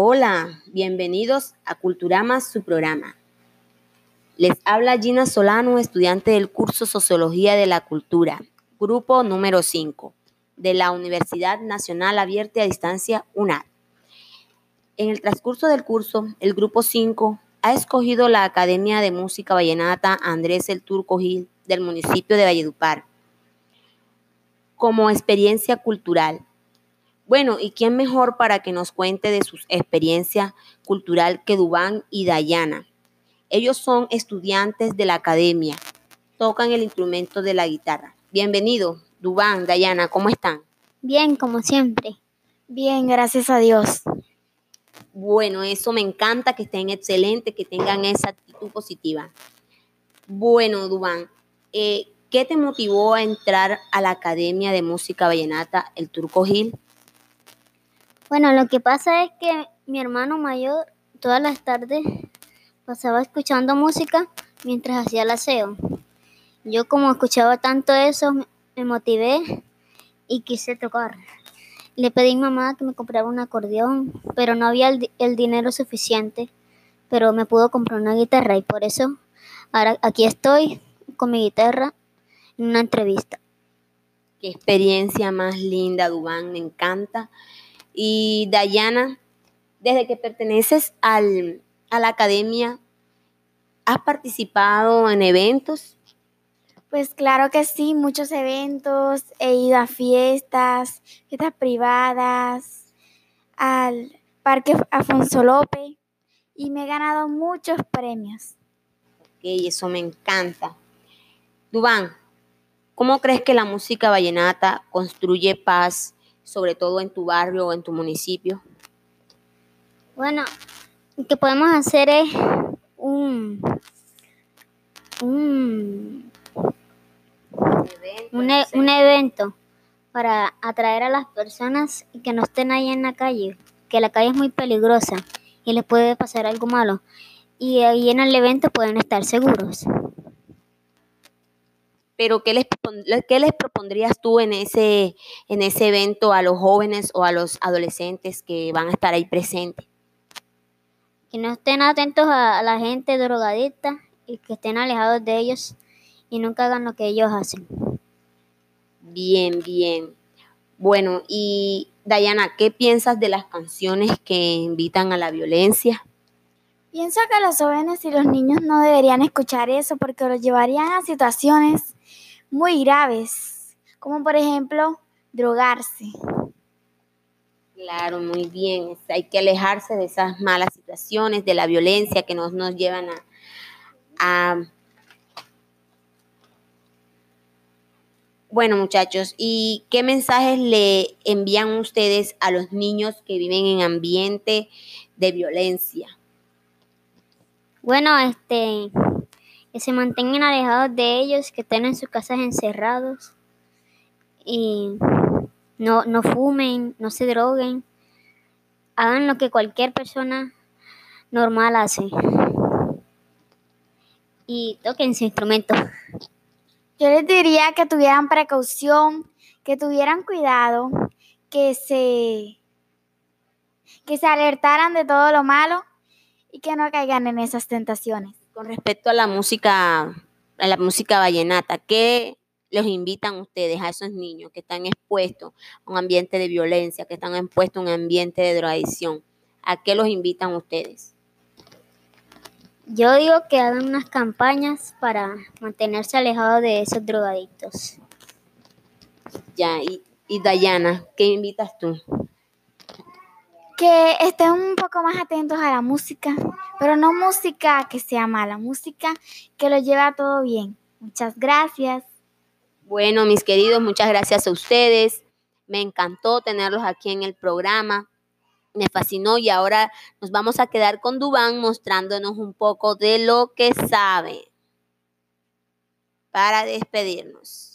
Hola, bienvenidos a Culturama, su programa. Les habla Gina Solano, estudiante del curso Sociología de la Cultura, grupo número 5, de la Universidad Nacional Abierta a Distancia UNAD. En el transcurso del curso, el grupo 5 ha escogido la Academia de Música Vallenata Andrés el Turco Gil del municipio de Valledupar como experiencia cultural. Bueno, ¿y quién mejor para que nos cuente de su experiencia cultural que Dubán y Dayana? Ellos son estudiantes de la academia, tocan el instrumento de la guitarra. Bienvenido, Dubán, Dayana, ¿cómo están? Bien, como siempre. Bien, gracias a Dios. Bueno, eso me encanta, que estén excelentes, que tengan esa actitud positiva. Bueno, Dubán, eh, ¿qué te motivó a entrar a la Academia de Música Vallenata, el Turco Gil? Bueno, lo que pasa es que mi hermano mayor todas las tardes pasaba escuchando música mientras hacía el aseo. Yo como escuchaba tanto eso, me motivé y quise tocar. Le pedí a mi mamá que me comprara un acordeón, pero no había el, dinero suficiente, pero me pudo comprar una guitarra y por eso ahora aquí estoy con mi guitarra en una entrevista. Qué experiencia más linda, Dubán, me encanta. Y Dayana, desde que perteneces al, a la academia, ¿has participado en eventos? Pues claro que sí, muchos eventos, he ido a fiestas, fiestas privadas, al Parque Afonso López y me he ganado muchos premios. Ok, eso me encanta. Dubán, ¿cómo crees que la música vallenata construye paz, sobre todo en tu barrio o en tu municipio? Bueno, lo que podemos hacer es un, un, un, e- un evento para atraer a las personas y que no estén ahí en la calle, que la calle es muy peligrosa y les puede pasar algo malo. Y ahí en el evento pueden estar seguros. Pero ¿qué les, propon- qué les propondrías tú en ese, en ese evento a los jóvenes o a los adolescentes que van a estar ahí presentes? Que no estén atentos a, a la gente drogadicta y que estén alejados de ellos y nunca hagan lo que ellos hacen. Bien, bien. Bueno, y Dayana, ¿qué piensas de las canciones que invitan a la violencia? Pienso que los jóvenes y los niños no deberían escuchar eso porque los llevarían a situaciones muy graves, como por ejemplo drogarse. Claro, muy bien. Hay que alejarse de esas malas situaciones, de la violencia que nos, nos llevan a, a... Bueno, muchachos, ¿y qué mensajes le envían ustedes a los niños que viven en ambiente de violencia? Bueno, este, que se mantengan alejados de ellos, que estén en sus casas encerrados y no, no fumen, no se droguen, hagan lo que cualquier persona normal hace y toquen su instrumento. Yo les diría que tuvieran precaución, que tuvieran cuidado, que se, que se alertaran de todo lo malo y que no caigan en esas tentaciones. Con respecto a la música, a la música vallenata, ¿qué los invitan ustedes a esos niños que están expuestos a un ambiente de violencia, que están expuestos a un ambiente de drogadicción? ¿A qué los invitan ustedes? Yo digo que hagan unas campañas para mantenerse alejados de esos drogadictos. Ya, y, y Dayana, ¿qué invitas tú? Que estén un poco más atentos a la música, pero no música que sea mala, música que lo lleve a todo bien. Muchas gracias. Bueno, mis queridos, muchas gracias a ustedes. Me encantó tenerlos aquí en el programa. Me fascinó y ahora nos vamos a quedar con Dubán mostrándonos un poco de lo que sabe para despedirnos.